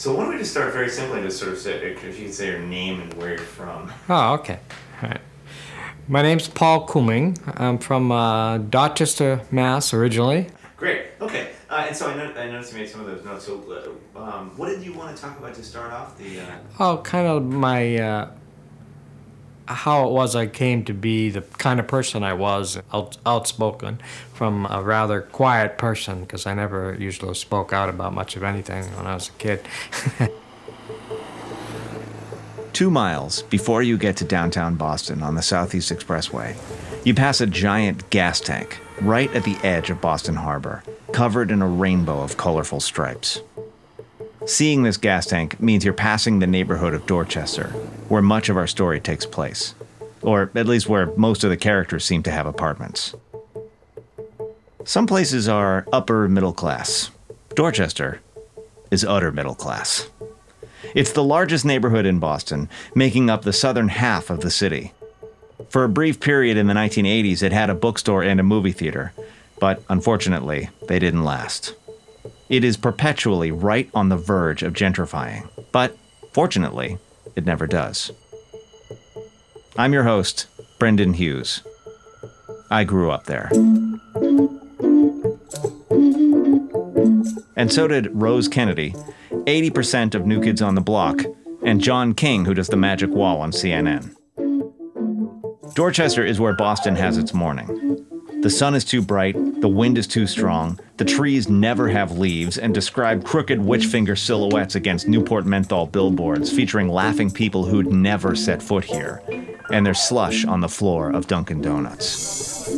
So why don't we just start very simply, just sort of say, if you could say your name and where you're from. Oh, okay. All right. My name's Paul Couming. I'm from uh, Dorchester, Mass. originally. Great. Okay. Uh, and so I, know, I noticed you made some of those notes. So, uh, um, what did you want to talk about to start off the? Uh... Oh, kind of my uh, how it was I came to be the kind of person I was, out, outspoken, from a rather quiet person, because I never usually spoke out about much of anything when I was a kid. Two miles before you get to downtown Boston on the Southeast Expressway, you pass a giant gas tank right at the edge of Boston Harbor, covered in a rainbow of colorful stripes. Seeing this gas tank means you're passing the neighborhood of Dorchester, where much of our story takes place, or at least where most of the characters seem to have apartments. Some places are upper middle class. Dorchester is utter middle class. It's the largest neighborhood in Boston, making up the southern half of the city. For a brief period in the 1980s, it had a bookstore and a movie theater, but unfortunately, they didn't last. It is perpetually right on the verge of gentrifying, but fortunately, it never does. I'm your host, Brendan Hughes. I grew up there. And so did Rose Kennedy, 80% of New Kids on the Block, and John King, who does the Magic Wall on CNN. Dorchester is where Boston has its morning. The sun is too bright, the wind is too strong, the trees never have leaves, and describe crooked witch finger silhouettes against Newport menthol billboards featuring laughing people who'd never set foot here, and their slush on the floor of Dunkin' Donuts.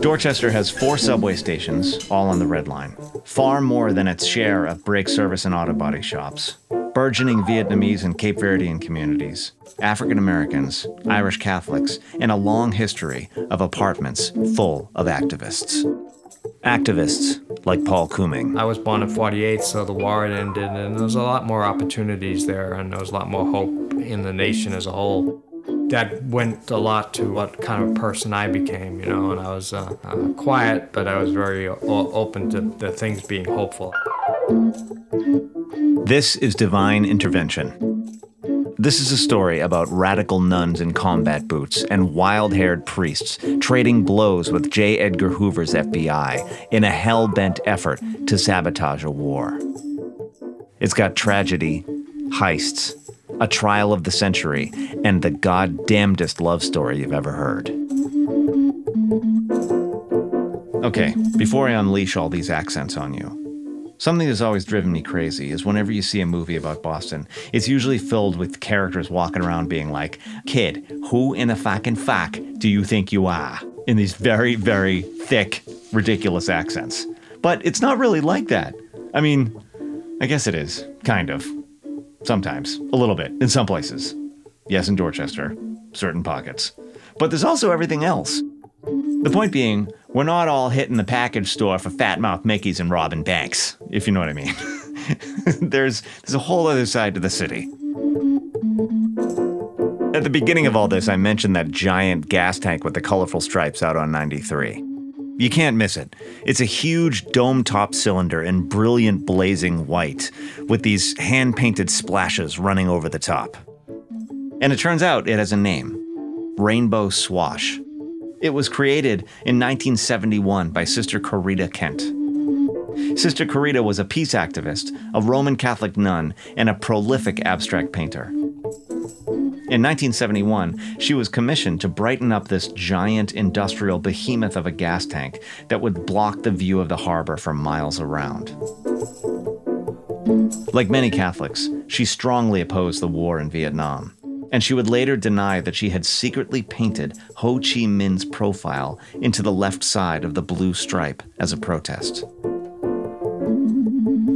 Dorchester has four subway stations, all on the Red Line, far more than its share of brake service and auto body shops burgeoning Vietnamese and Cape Verdean communities, African Americans, Irish Catholics, and a long history of apartments full of activists. Activists like Paul Couming. I was born in 48, so the war had ended, and there was a lot more opportunities there, and there was a lot more hope in the nation as a whole. That went a lot to what kind of person I became, you know, and I was uh, uh, quiet, but I was very o- open to the things being hopeful. This is Divine Intervention. This is a story about radical nuns in combat boots and wild haired priests trading blows with J. Edgar Hoover's FBI in a hell bent effort to sabotage a war. It's got tragedy, heists, a trial of the century, and the goddamnedest love story you've ever heard. Okay, before I unleash all these accents on you, Something that's always driven me crazy is whenever you see a movie about Boston, it's usually filled with characters walking around being like, Kid, who in the fucking fuck do you think you are? In these very, very thick, ridiculous accents. But it's not really like that. I mean, I guess it is, kind of. Sometimes, a little bit, in some places. Yes, in Dorchester, certain pockets. But there's also everything else. The point being, we're not all hitting the package store for fat mouth Mickeys and robbing banks, if you know what I mean. there's there's a whole other side to the city. At the beginning of all this, I mentioned that giant gas tank with the colorful stripes out on 93. You can't miss it. It's a huge dome top cylinder in brilliant blazing white, with these hand painted splashes running over the top. And it turns out it has a name Rainbow Swash. It was created in 1971 by Sister Corita Kent. Sister Corita was a peace activist, a Roman Catholic nun, and a prolific abstract painter. In 1971, she was commissioned to brighten up this giant industrial behemoth of a gas tank that would block the view of the harbor for miles around. Like many Catholics, she strongly opposed the war in Vietnam and she would later deny that she had secretly painted Ho Chi Minh's profile into the left side of the blue stripe as a protest.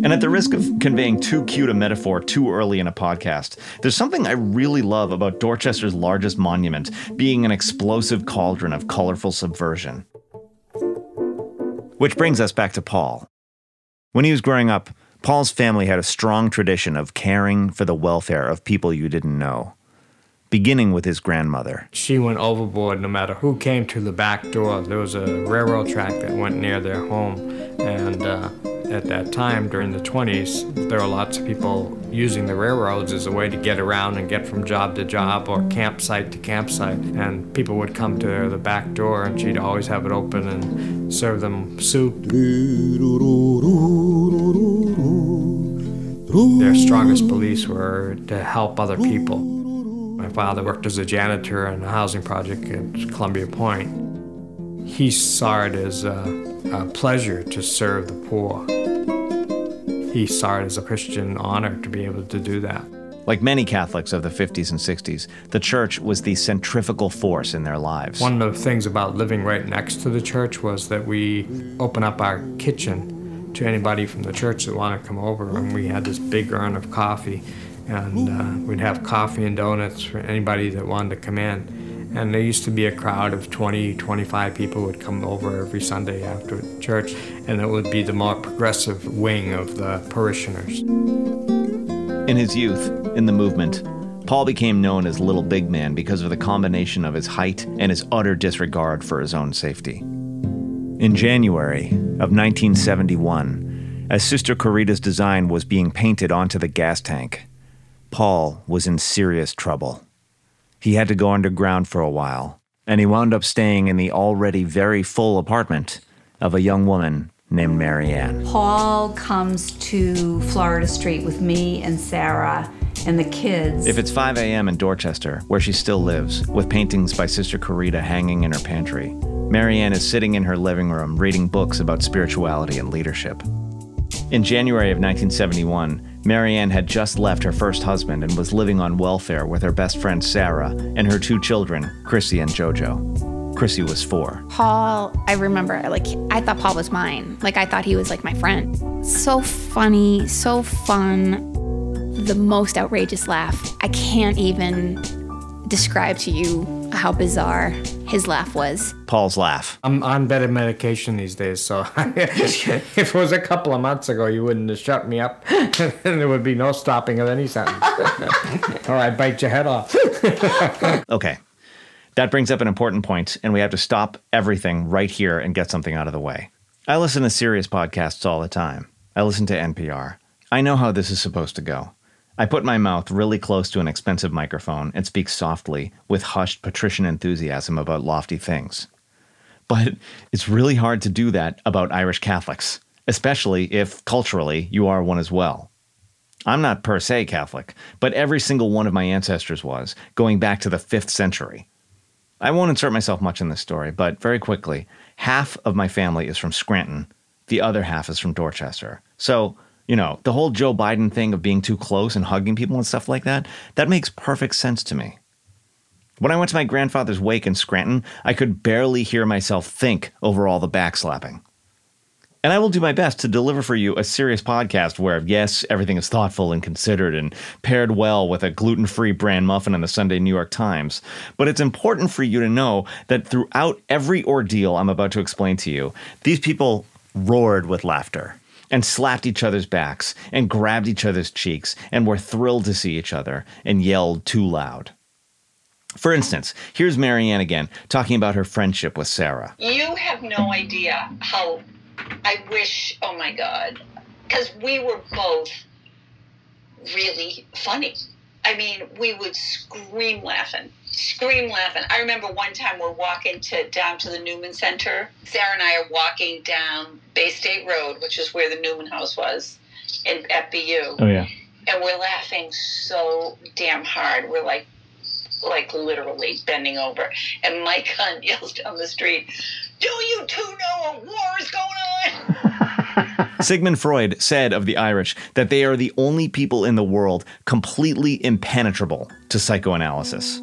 And at the risk of conveying too cute a metaphor too early in a podcast, there's something I really love about Dorchester's largest monument being an explosive cauldron of colorful subversion. Which brings us back to Paul. When he was growing up, Paul's family had a strong tradition of caring for the welfare of people you didn't know beginning with his grandmother. She went overboard no matter who came to the back door. There was a railroad track that went near their home, and uh, at that time during the 20s, there were lots of people using the railroads as a way to get around and get from job to job or campsite to campsite. And people would come to the back door, and she'd always have it open and serve them soup. Their strongest beliefs were to help other people. My father worked as a janitor on a housing project at Columbia Point. He saw it as a, a pleasure to serve the poor. He saw it as a Christian honor to be able to do that. Like many Catholics of the 50s and 60s, the church was the centrifugal force in their lives. One of the things about living right next to the church was that we open up our kitchen to anybody from the church that wanted to come over, and we had this big urn of coffee, and uh, we'd have coffee and donuts for anybody that wanted to come in. And there used to be a crowd of 20, 25 people would come over every Sunday after church, and it would be the more progressive wing of the parishioners. In his youth, in the movement, Paul became known as Little Big Man because of the combination of his height and his utter disregard for his own safety. In January of 1971, as Sister Corita's design was being painted onto the gas tank, Paul was in serious trouble. He had to go underground for a while, and he wound up staying in the already very full apartment of a young woman named Marianne. Paul comes to Florida Street with me and Sarah and the kids. If it's 5 a.m. in Dorchester, where she still lives, with paintings by Sister Corita hanging in her pantry, Marianne is sitting in her living room reading books about spirituality and leadership. In January of 1971, Marianne had just left her first husband and was living on welfare with her best friend Sarah and her two children, Chrissy and Jojo. Chrissy was four. Paul, I remember, like, I thought Paul was mine. Like, I thought he was like my friend. So funny, so fun, the most outrageous laugh. I can't even describe to you how bizarre his laugh was. Paul's laugh. I'm on better medication these days, so if it was a couple of months ago, you wouldn't have shut me up, and there would be no stopping of any sentence. or I'd bite your head off. Okay. That brings up an important point, and we have to stop everything right here and get something out of the way. I listen to serious podcasts all the time. I listen to NPR. I know how this is supposed to go. I put my mouth really close to an expensive microphone and speak softly with hushed patrician enthusiasm about lofty things. But it's really hard to do that about Irish Catholics, especially if culturally you are one as well. I'm not per se Catholic, but every single one of my ancestors was, going back to the 5th century. I won't insert myself much in this story, but very quickly, half of my family is from Scranton, the other half is from Dorchester. So, you know, the whole Joe Biden thing of being too close and hugging people and stuff like that, that makes perfect sense to me. When I went to my grandfather's wake in Scranton, I could barely hear myself think over all the backslapping. And I will do my best to deliver for you a serious podcast where, yes, everything is thoughtful and considered and paired well with a gluten free bran muffin in the Sunday New York Times. But it's important for you to know that throughout every ordeal I'm about to explain to you, these people roared with laughter and slapped each other's backs and grabbed each other's cheeks and were thrilled to see each other and yelled too loud. For instance, here's Marianne again talking about her friendship with Sarah. You have no idea how I wish, oh my God, because we were both really funny. I mean, we would scream laughing, scream laughing. I remember one time we're walking to down to the Newman Center. Sarah and I are walking down Bay State Road, which is where the Newman House was in at BU. Oh, yeah. And we're laughing so damn hard. We're like like literally bending over. And Mike Hunt yells down the street, Do you two know a war is going on? Sigmund Freud said of the Irish that they are the only people in the world completely impenetrable to psychoanalysis.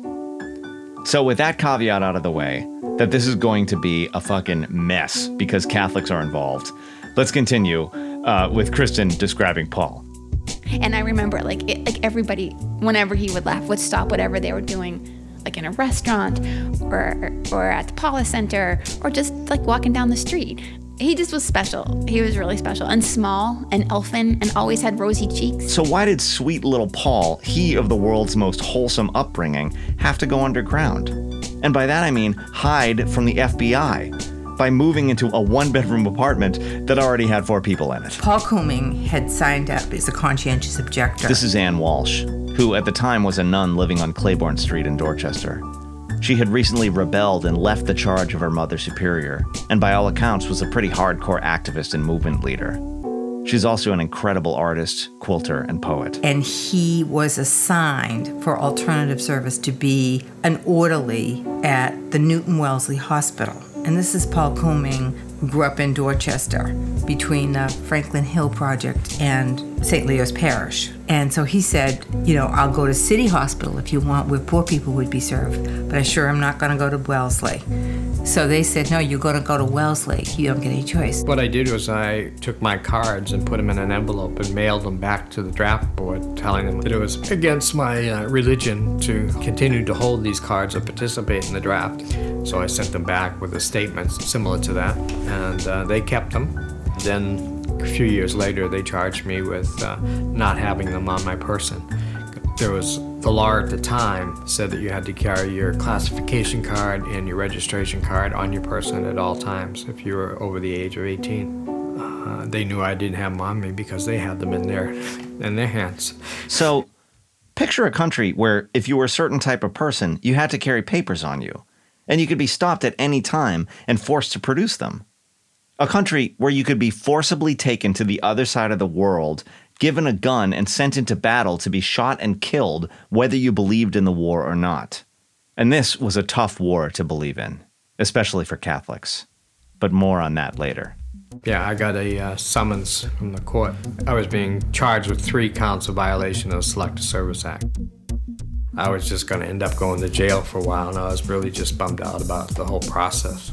So, with that caveat out of the way, that this is going to be a fucking mess because Catholics are involved, let's continue uh, with Kristen describing Paul. And I remember, like, it, like everybody, whenever he would laugh, would stop whatever they were doing, like in a restaurant or or at the Paulist Center or just like walking down the street. He just was special. He was really special and small and elfin and always had rosy cheeks. So, why did sweet little Paul, he of the world's most wholesome upbringing, have to go underground? And by that I mean hide from the FBI. by moving into a one bedroom apartment that already had four people in it. Paul Couming had signed up as a conscientious objector. This is Ann Walsh, who at the time was a nun living on Claiborne Street in Dorchester. She had recently rebelled and left the charge of her mother superior, and by all accounts was a pretty hardcore activist and movement leader. She's also an incredible artist, quilter, and poet. and he was assigned for alternative service to be an orderly at the Newton Wellesley Hospital. And this is Paul Couming, grew up in Dorchester between the Franklin Hill Project and St. Leo's Parish. And so he said, You know, I'll go to City Hospital if you want, where poor people would be served, but I sure am not going to go to Wellesley. So they said, No, you're going to go to Wellesley. You don't get any choice. What I did was I took my cards and put them in an envelope and mailed them back to the draft board, telling them that it was against my uh, religion to continue to hold these cards or participate in the draft. So I sent them back with a statement similar to that, and uh, they kept them. Then a few years later, they charged me with uh, not having them on my person. There was the law at the time said that you had to carry your classification card and your registration card on your person at all times if you were over the age of 18. Uh, they knew I didn't have them on me because they had them in their in their hands. So, picture a country where if you were a certain type of person, you had to carry papers on you, and you could be stopped at any time and forced to produce them. A country where you could be forcibly taken to the other side of the world, given a gun, and sent into battle to be shot and killed, whether you believed in the war or not. And this was a tough war to believe in, especially for Catholics. But more on that later. Yeah, I got a uh, summons from the court. I was being charged with three counts of violation of the Selective Service Act. I was just going to end up going to jail for a while, and I was really just bummed out about the whole process.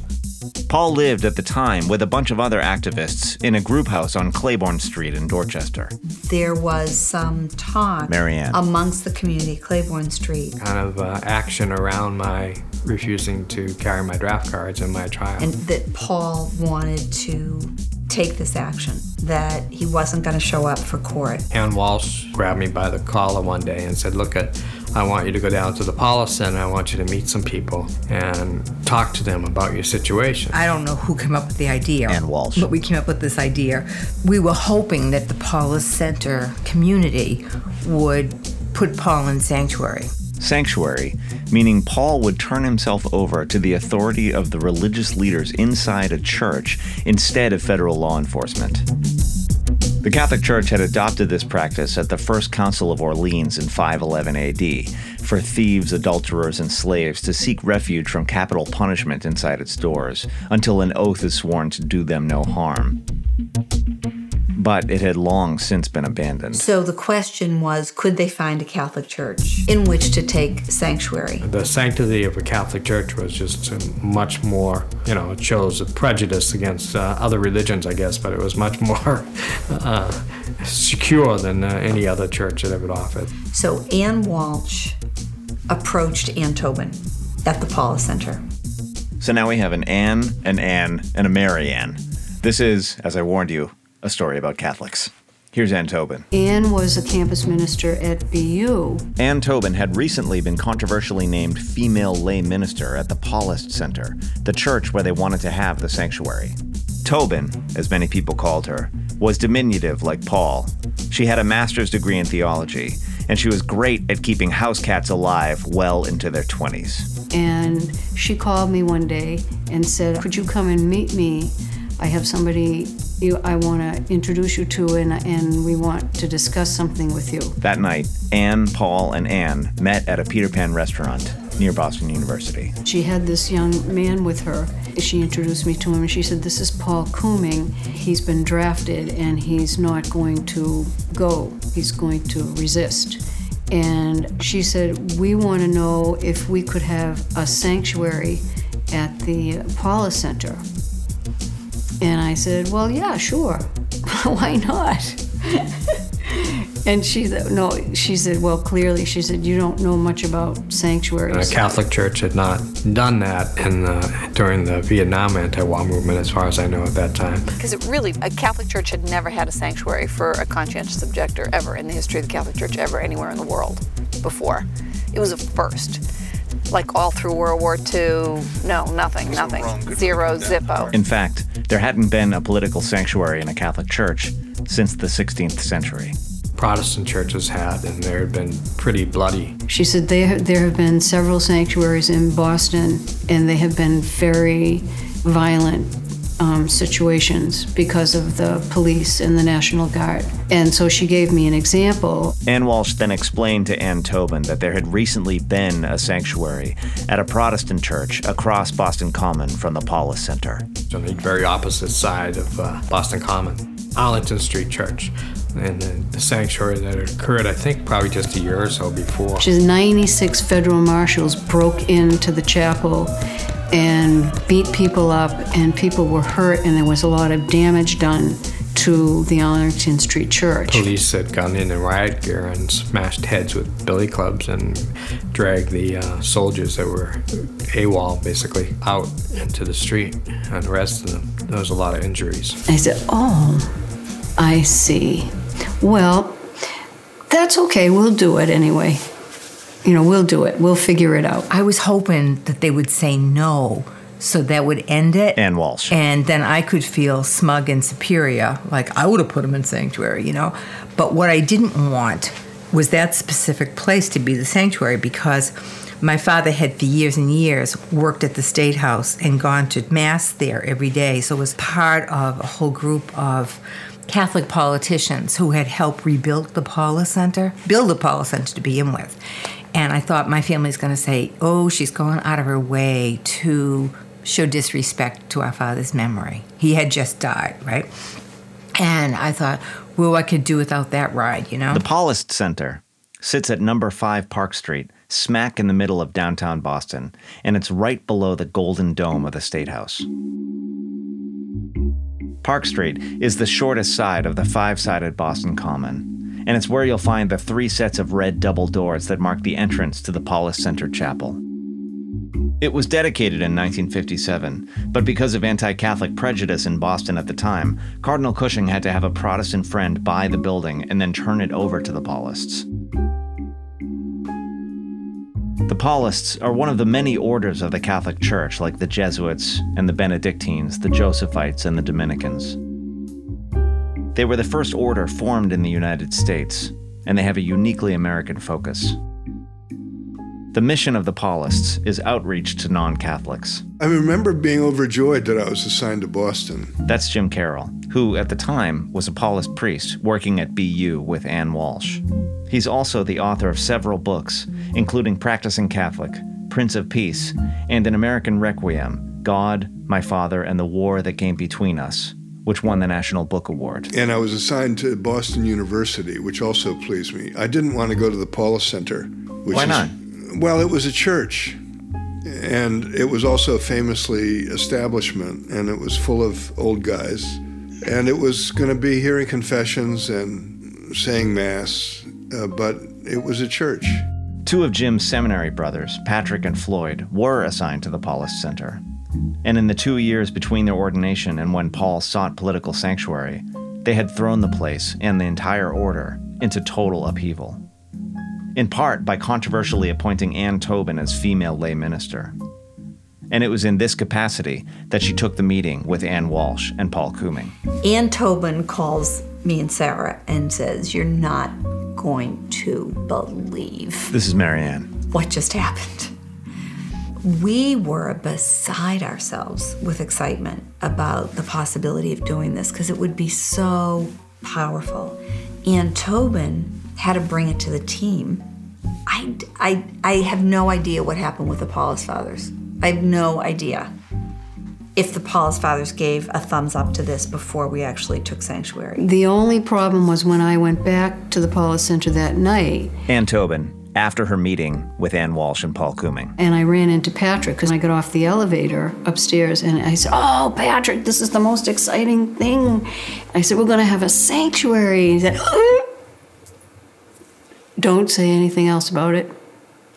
Paul lived at the time with a bunch of other activists in a group house on Claiborne Street in Dorchester. There was some talk Marianne. amongst the community, Claiborne Street, Kind of uh, action around my refusing to carry my draft cards in my trial. and that Paul wanted to take this action, that he wasn't going to show up for court. Ann Walsh grabbed me by the collar one day and said, Look, at, I want you to go down to the Paulist Center. I want you to meet some people and talk to them about your situation. I don't know who came up with the idea. Ann Walsh. But we came up with this idea. We were hoping that the Paulist Center community would put Paul in sanctuary. Sanctuary, meaning Paul would turn himself over to the authority of the religious leaders inside a church instead of federal law enforcement. The Catholic Church had adopted this practice at the First Council of Orleans in 511 AD for thieves, adulterers, and slaves to seek refuge from capital punishment inside its doors until an oath is sworn to do them no harm. But it had long since been abandoned. So the question was could they find a Catholic church in which to take sanctuary? the sanctity of a Catholic Church was just much more, you know, it shows a prejudice against uh, other religions, I guess, but it was much more uh, secure than uh, any other church that ever offered. So Ann Walsh approached Ann Tobin at the Paula Center. So now we have an Anne, an Anne, and a Mary Ann. This is, as I warned you, a story about Catholics. Here's Ann Tobin. Ann was a campus minister at BU. Ann Tobin had recently been controversially named female lay minister at the Paulist Center, the church where they wanted to have the sanctuary. Tobin, as many people called her, was diminutive like Paul. She had a master's degree in theology, and she was great at keeping house cats alive well into their 20s. And she called me one day and said, Could you come and meet me? I have somebody you, I want to introduce you to, and, and we want to discuss something with you. That night, Anne, Paul, and Anne met at a Peter Pan restaurant near Boston University. She had this young man with her. She introduced me to him, and she said, This is Paul Couming. He's been drafted, and he's not going to go, he's going to resist. And she said, We want to know if we could have a sanctuary at the Paulist Center. And I said, Well, yeah, sure. Why not? and she said, No, she said, Well, clearly, she said, You don't know much about sanctuaries. The. Catholic Church had not done that in the, during the Vietnam anti-war movement, as far as I know at that time. because it really a catholic church had never had a sanctuary for a conscientious objector ever in the history of the catholic church ever anywhere in the world before it was a first like all through World War II. No, nothing, nothing. Zero, zippo. In fact, there hadn't been a political sanctuary in a Catholic church since the 16th century. Protestant churches had, and they had been pretty bloody. She said there, there have been several sanctuaries in Boston, and they have been very violent um, situations because of the police and the National Guard. And so she gave me an example. Ann Walsh then explained to Ann Tobin that there had recently been a sanctuary at a Protestant church across Boston Common from the Paulist Center. It's On the very opposite side of uh, Boston Common, Arlington Street Church. And the, the sanctuary that occurred, I think, probably just a year or so before. She's 96 federal marshals broke into the chapel and beat people up, and people were hurt, and there was a lot of damage done to the Arlington Street Church. Police had gone in in riot gear and smashed heads with billy clubs and dragged the uh, soldiers that were AWOL basically out into the street and arrested them. There was a lot of injuries. I said, Oh, I see. Well, that's okay. We'll do it anyway. You know, we'll do it. We'll figure it out. I was hoping that they would say no so that would end it. Ann Walsh. And then I could feel smug and superior, like I would have put him in sanctuary, you know? But what I didn't want was that specific place to be the sanctuary because my father had for years and years worked at the State House and gone to Mass there every day. So it was part of a whole group of Catholic politicians who had helped rebuild the Paulist Center, build the Paulist Center to begin with. And I thought my family's going to say, oh, she's going out of her way to show disrespect to our father's memory. He had just died, right? And I thought, well, I could do without that ride, you know? The Paulist Center sits at number 5 Park Street, smack in the middle of downtown Boston, and it's right below the golden dome of the State House. Park Street is the shortest side of the five sided Boston Common, and it's where you'll find the three sets of red double doors that mark the entrance to the Paulist Center Chapel. It was dedicated in 1957, but because of anti Catholic prejudice in Boston at the time, Cardinal Cushing had to have a Protestant friend buy the building and then turn it over to the Paulists. The Paulists are one of the many orders of the Catholic Church, like the Jesuits and the Benedictines, the Josephites, and the Dominicans. They were the first order formed in the United States, and they have a uniquely American focus. The mission of the Paulists is outreach to non Catholics. I remember being overjoyed that I was assigned to Boston. That's Jim Carroll, who at the time was a Paulist priest working at BU with Ann Walsh. He's also the author of several books, including Practicing Catholic, Prince of Peace, and An American Requiem God, My Father, and the War That Came Between Us, which won the National Book Award. And I was assigned to Boston University, which also pleased me. I didn't want to go to the Paulist Center. Which Why is- not? well, it was a church. And it was also famously establishment, and it was full of old guys. And it was going to be hearing confessions and saying Mass, uh, but it was a church. Two of Jim's seminary brothers, Patrick and Floyd, were assigned to the Paulist Center. And in the two years between their ordination and when Paul sought political sanctuary, they had thrown the place and the entire order into total upheaval. In part by controversially appointing Anne Tobin as female lay minister. And it was in this capacity that she took the meeting with Anne Walsh and Paul Couming. Anne Tobin calls me and Sarah and says, You're not going to believe This is Marianne. what just happened. We were beside ourselves with excitement about the possibility of doing this because it would be so powerful. Ann Tobin had to bring it to the team. I, I, I have no idea what happened with the Paulist Fathers. I have no idea if the Paulist Fathers gave a thumbs up to this before we actually took sanctuary. The only problem was when I went back to the Paulist Center that night And Tobin, after her meeting with Ann Walsh and Paul Couming. and I ran into Patrick because I got off the elevator upstairs and I said, Oh, Patrick, this is the most exciting thing. I said, We're going to have a sanctuary. He said, Don't say anything else about it.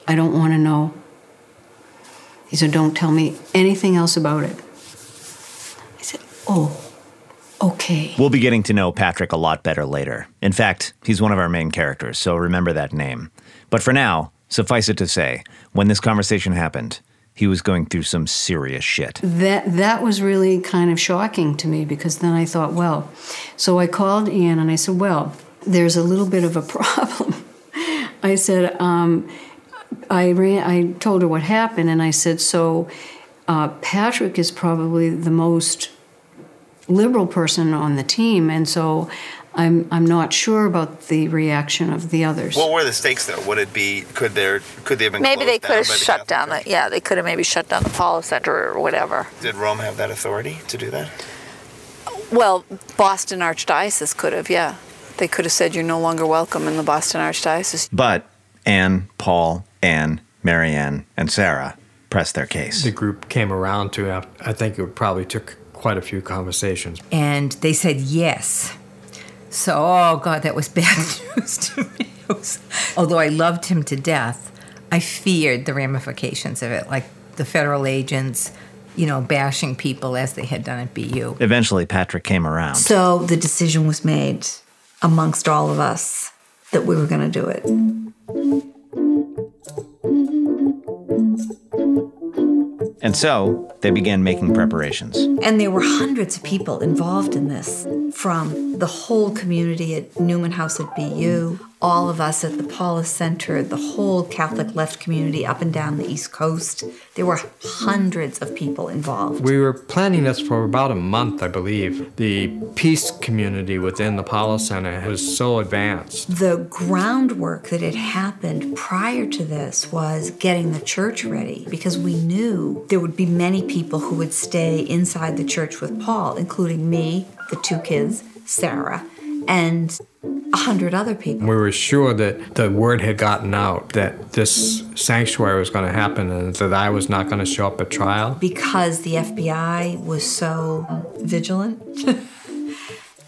I don't want to know. He said, Don't tell me anything else about it. I said, Oh, okay. We'll be getting to know Patrick a lot better later. In fact, he's one of our main characters, so remember that name. But for now, Suffice it to say, when this conversation happened, he was going through some serious shit. That that was really kind of shocking to me because then I thought, well, so I called Ian and I said, well, there's a little bit of a problem. I said, um, I ran, I told her what happened, and I said, so uh, Patrick is probably the most liberal person on the team, and so I'm I'm not sure about the reaction of the others. What were the stakes, though? Would it be? Could there? Could they have been? Maybe they could have down the shut down the, yeah, they could have maybe shut down the Apollo Center or whatever. Did Rome have that authority to do that? Well, Boston Archdiocese could have, yeah. They could have said you're no longer welcome in the Boston Archdiocese. But Anne, Paul, Anne, Marianne, and Sarah pressed their case. The group came around to. I think it probably took quite a few conversations. And they said yes. So, oh God, that was bad news to me. Was- although I loved him to death, I feared the ramifications of it, like the federal agents, you know, bashing people as they had done at BU. Eventually, Patrick came around. So the decision was made amongst all of us that we were going to do it. And so they began making preparations. And there were hundreds of people involved in this from the whole community at Newman House at BU, all of us at the Paulist Center, the whole Catholic left community up and down the East Coast. There were hundreds of people involved. We were planning this for about a month, I believe. The peace community within the Paulist Center was so advanced. The groundwork that had happened prior to this was getting the church ready because we knew there would be many people who would stay inside the church with Paul, including me, the two kids, Sarah, and a hundred other people. We were sure that the word had gotten out that this sanctuary was going to happen and that I was not going to show up at trial. Because the FBI was so vigilant,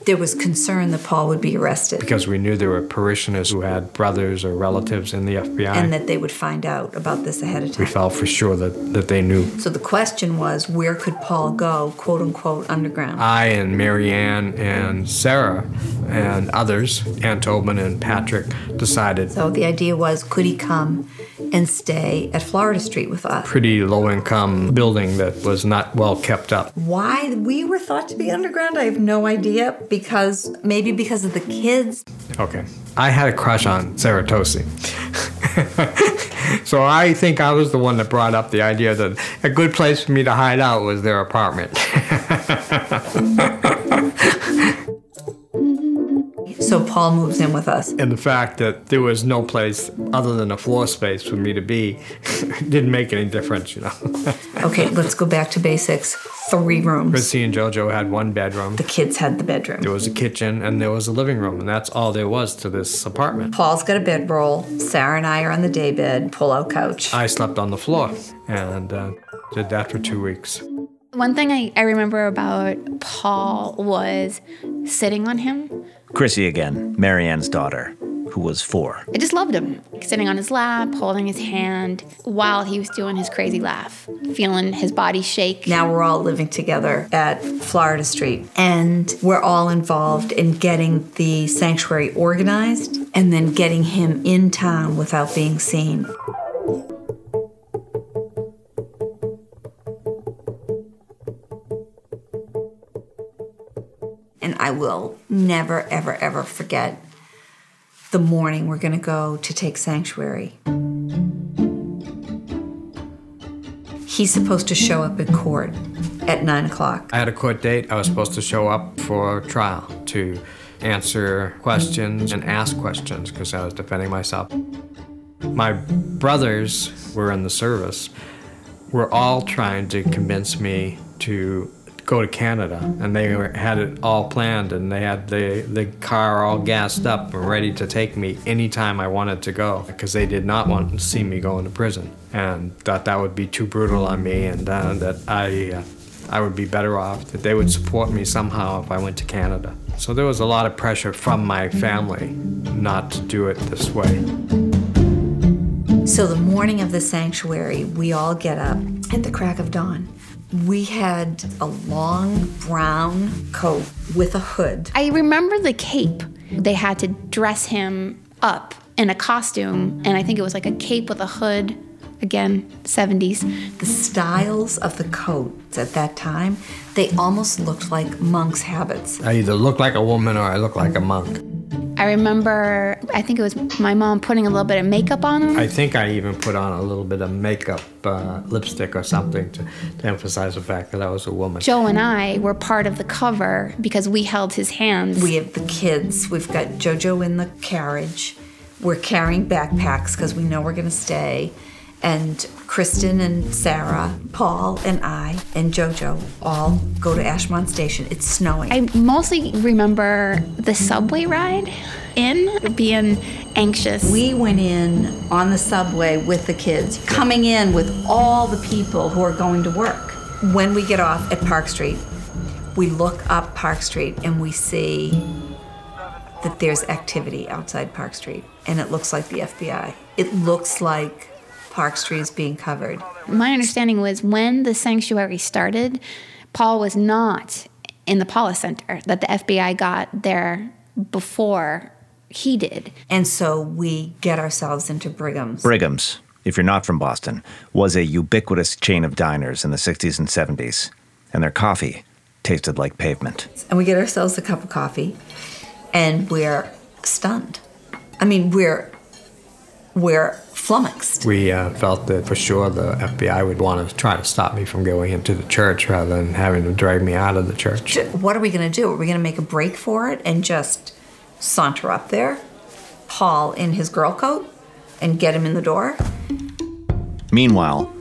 there was concern that Paul would be arrested Because we knew there were parishioners who had brothers or relatives in the FBI. and that they would find out about this ahead of time. we felt for sure that, that they knew. So the question was, where could Paul go, quote unquote, underground? I and Marianne and Sarah and others, Ann Tobin and Patrick, decided So the idea was, could he come and stay at Florida Street with us? pretty low income building that was not well kept up. Why we were thought to be underground, I have no idea. Because maybe because of the kids. Okay. I had a crush on Sarah Tosi. so I think I was the one that brought up the idea that a good place for me to hide out was their apartment. So Paul moves in with us. and the fact that there was no place other than a floor space for me to be didn't make any difference, you know. Okay, let's go back to basics. Three rooms. Chrissy and JoJo had one bedroom. The kids had the bedroom. There was a kitchen and there was a living room, and that's all there was to this apartment. Paul's got a bedroll. Sarah and I are on the day bed, pull out couch. I slept on the floor and uh, did that for two weeks. One thing I, I remember about Paul was sitting on him. Chrissy again, Marianne's daughter, who was four. I just loved him. Sitting on his lap, holding his hand while he was doing his crazy laugh, feeling his body shake. Now we're all living together at Florida Street, and we're all involved in getting the sanctuary organized and then getting him in town without being seen. And I will never, ever, ever forget the morning we're going to go to take sanctuary. He's supposed to show up in court at nine o'clock. I had a court date. I was supposed to show up for trial to answer questions and ask questions because I was defending myself. My brothers were in the service. Were all trying to convince me to go to Canada, and they were, had it all planned, and they had the the car all gassed up and ready to take me anytime I wanted to go because they did not want to see me go into prison and thought that would be too brutal on me, and uh, that I. Uh, I would be better off, that they would support me somehow if I went to Canada. So there was a lot of pressure from my family not to do it this way. So the morning of the sanctuary, we all get up at the crack of dawn. We had a long brown coat with a hood. I remember the cape. They had to dress him up in a costume, and I think it was like a cape with a hood. Again, 70s. The styles of the coats at that time, they almost looked like monks' habits. I either look like a woman or I look like a monk. I remember, I think it was my mom putting a little bit of makeup on him. I think I even put on a little bit of makeup, uh, lipstick or something to, to emphasize the fact that I was a woman. Joe and I were part of the cover because we held his hands. We have the kids. We've got JoJo in the carriage. We're carrying backpacks because we know we're going to stay. And Kristen and Sarah, Paul and I, and JoJo all go to Ashmont Station. It's snowing. I mostly remember the subway ride in, being anxious. We went in on the subway with the kids, coming in with all the people who are going to work. When we get off at Park Street, we look up Park Street and we see that there's activity outside Park Street, and it looks like the FBI. It looks like Park Street is being covered. My understanding was when the sanctuary started, Paul was not in the Paulist Center, that the FBI got there before he did. And so we get ourselves into Brigham's. Brigham's, if you're not from Boston, was a ubiquitous chain of diners in the 60s and 70s, and their coffee tasted like pavement. And we get ourselves a cup of coffee, and we're stunned. I mean, we're we're flummoxed. We uh, felt that for sure the FBI would want to try to stop me from going into the church rather than having to drag me out of the church. What are we going to do? Are we going to make a break for it and just saunter up there, Paul in his girl coat, and get him in the door? Meanwhile,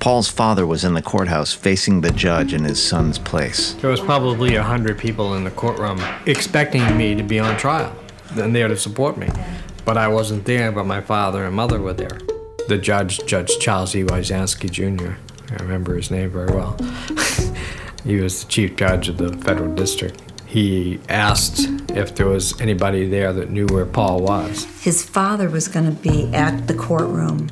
Paul's father was in the courthouse facing the judge in his son's place. There was probably a hundred people in the courtroom expecting me to be on trial and there to support me. But I wasn't there, but my father and mother were there. The judge, Judge Charles E. Wyzanski Jr., I remember his name very well. he was the chief judge of the federal district. He asked if there was anybody there that knew where Paul was. His father was going to be at the courtroom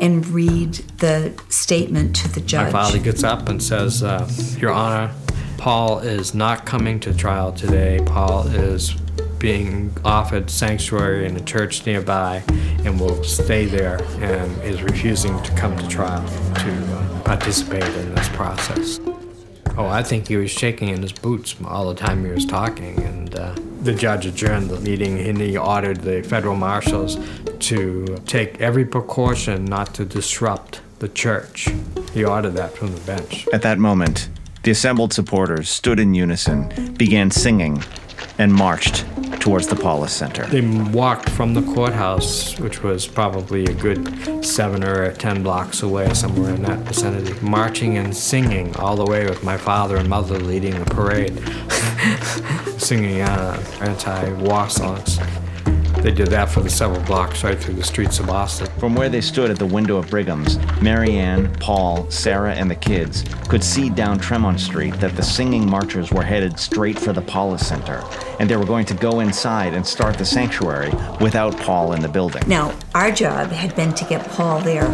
and read the statement to the judge. My father gets up and says, uh, Your Honor, Paul is not coming to trial today. Paul is being offered sanctuary in a church nearby and will stay there and is refusing to come to trial to participate in this process. Oh, I think he was shaking in his boots all the time he was talking, and uh, the judge adjourned the meeting and he ordered the federal marshals to take every precaution not to disrupt the church. He ordered that from the bench. At that moment, the assembled supporters stood in unison, began singing, and marched towards the Paulist Center. They walked from the courthouse, which was probably a good seven or ten blocks away, somewhere in that vicinity, marching and singing all the way with my father and mother leading the parade, singing uh, anti-war songs. They did that for the several blocks right through the streets of Boston. From where they stood at the window of Brigham's, Marianne, Paul, Sarah, and the kids could see down Tremont Street that the singing marchers were headed straight for the Paulist Center, and they were going to go inside and start the sanctuary without Paul in the building. Now, our job had been to get Paul there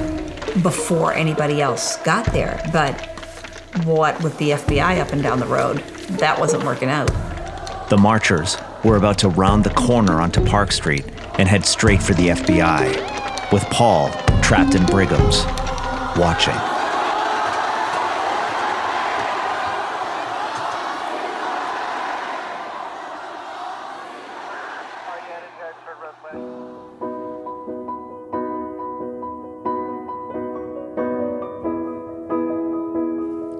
before anybody else got there, but what with the FBI up and down the road, that wasn't working out. The marchers were about to round the corner onto Park Street and head straight for the FBI, with Paul trapped in Brigham's, watching.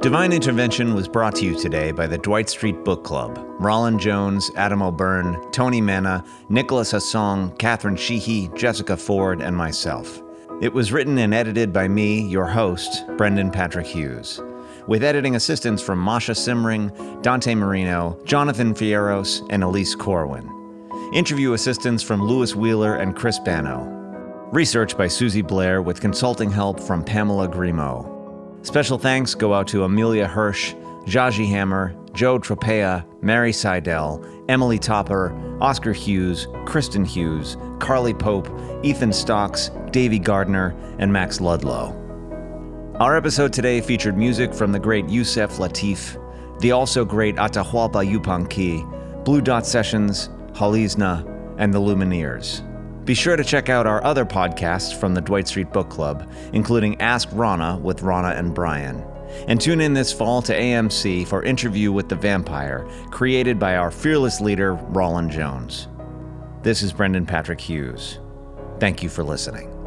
Divine Intervention was brought to you today by the Dwight Street Book Club. Roland Jones, Adam O'Byrne, Tony Manna, Nicholas Hassong, Catherine Sheehy, Jessica Ford, and myself. It was written and edited by me, your host, Brendan Patrick Hughes, with editing assistance from Masha Simring, Dante Marino, Jonathan Fierros, and Elise Corwin. Interview assistance from Lewis Wheeler and Chris Bano. Research by Susie Blair with consulting help from Pamela Grimo. Special thanks go out to Amelia Hirsch, Jaji Hammer, Joe Tropea, Mary Seidel, Emily Topper, Oscar Hughes, Kristen Hughes, Carly Pope, Ethan Stocks, Davy Gardner, and Max Ludlow. Our episode today featured music from the great Yusef Lateef, the also great Atahualpa Yupanqui, Blue Dot Sessions, Halizna, and the Lumineers. Be sure to check out our other podcasts from the Dwight Street Book Club, including Ask Rana with Rana and Brian. And tune in this fall to AMC for Interview with the Vampire, created by our fearless leader, Roland Jones. This is Brendan Patrick Hughes. Thank you for listening.